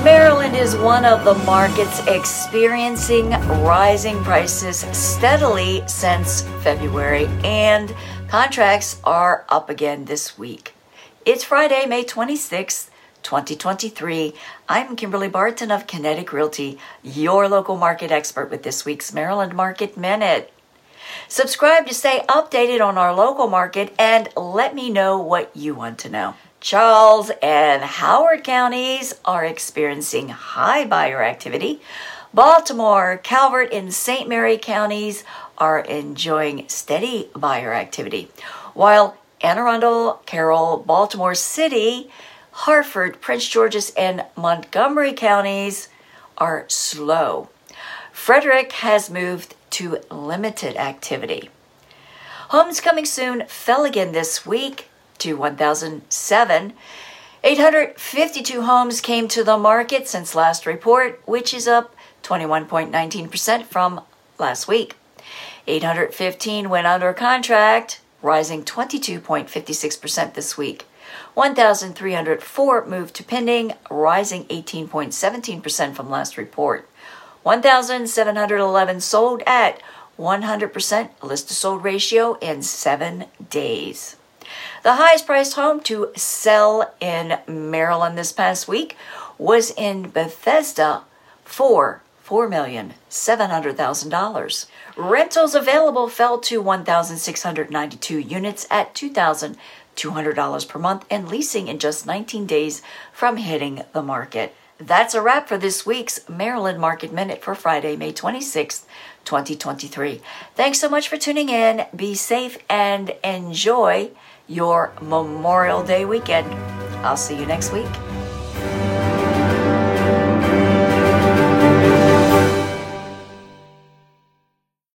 Maryland is one of the markets experiencing rising prices steadily since February, and contracts are up again this week. It's Friday, May 26th. 2023. I'm Kimberly Barton of Kinetic Realty, your local market expert with this week's Maryland Market Minute. Subscribe to stay updated on our local market and let me know what you want to know. Charles and Howard counties are experiencing high buyer activity. Baltimore, Calvert, and St. Mary counties are enjoying steady buyer activity, while Anne Arundel, Carroll, Baltimore City, Harford, Prince George's, and Montgomery counties are slow. Frederick has moved to limited activity. Homes coming soon fell again this week to 1,007. 852 homes came to the market since last report, which is up 21.19% from last week. 815 went under contract, rising 22.56% this week. 1,304 moved to pending, rising 18.17% from last report. 1,711 sold at 100% list to sold ratio in seven days. The highest priced home to sell in Maryland this past week was in Bethesda for $4,700,000. Rentals available fell to 1,692 units at $2,200 per month and leasing in just 19 days from hitting the market. That's a wrap for this week's Maryland Market Minute for Friday, May 26th, 2023. Thanks so much for tuning in. Be safe and enjoy your Memorial Day weekend. I'll see you next week.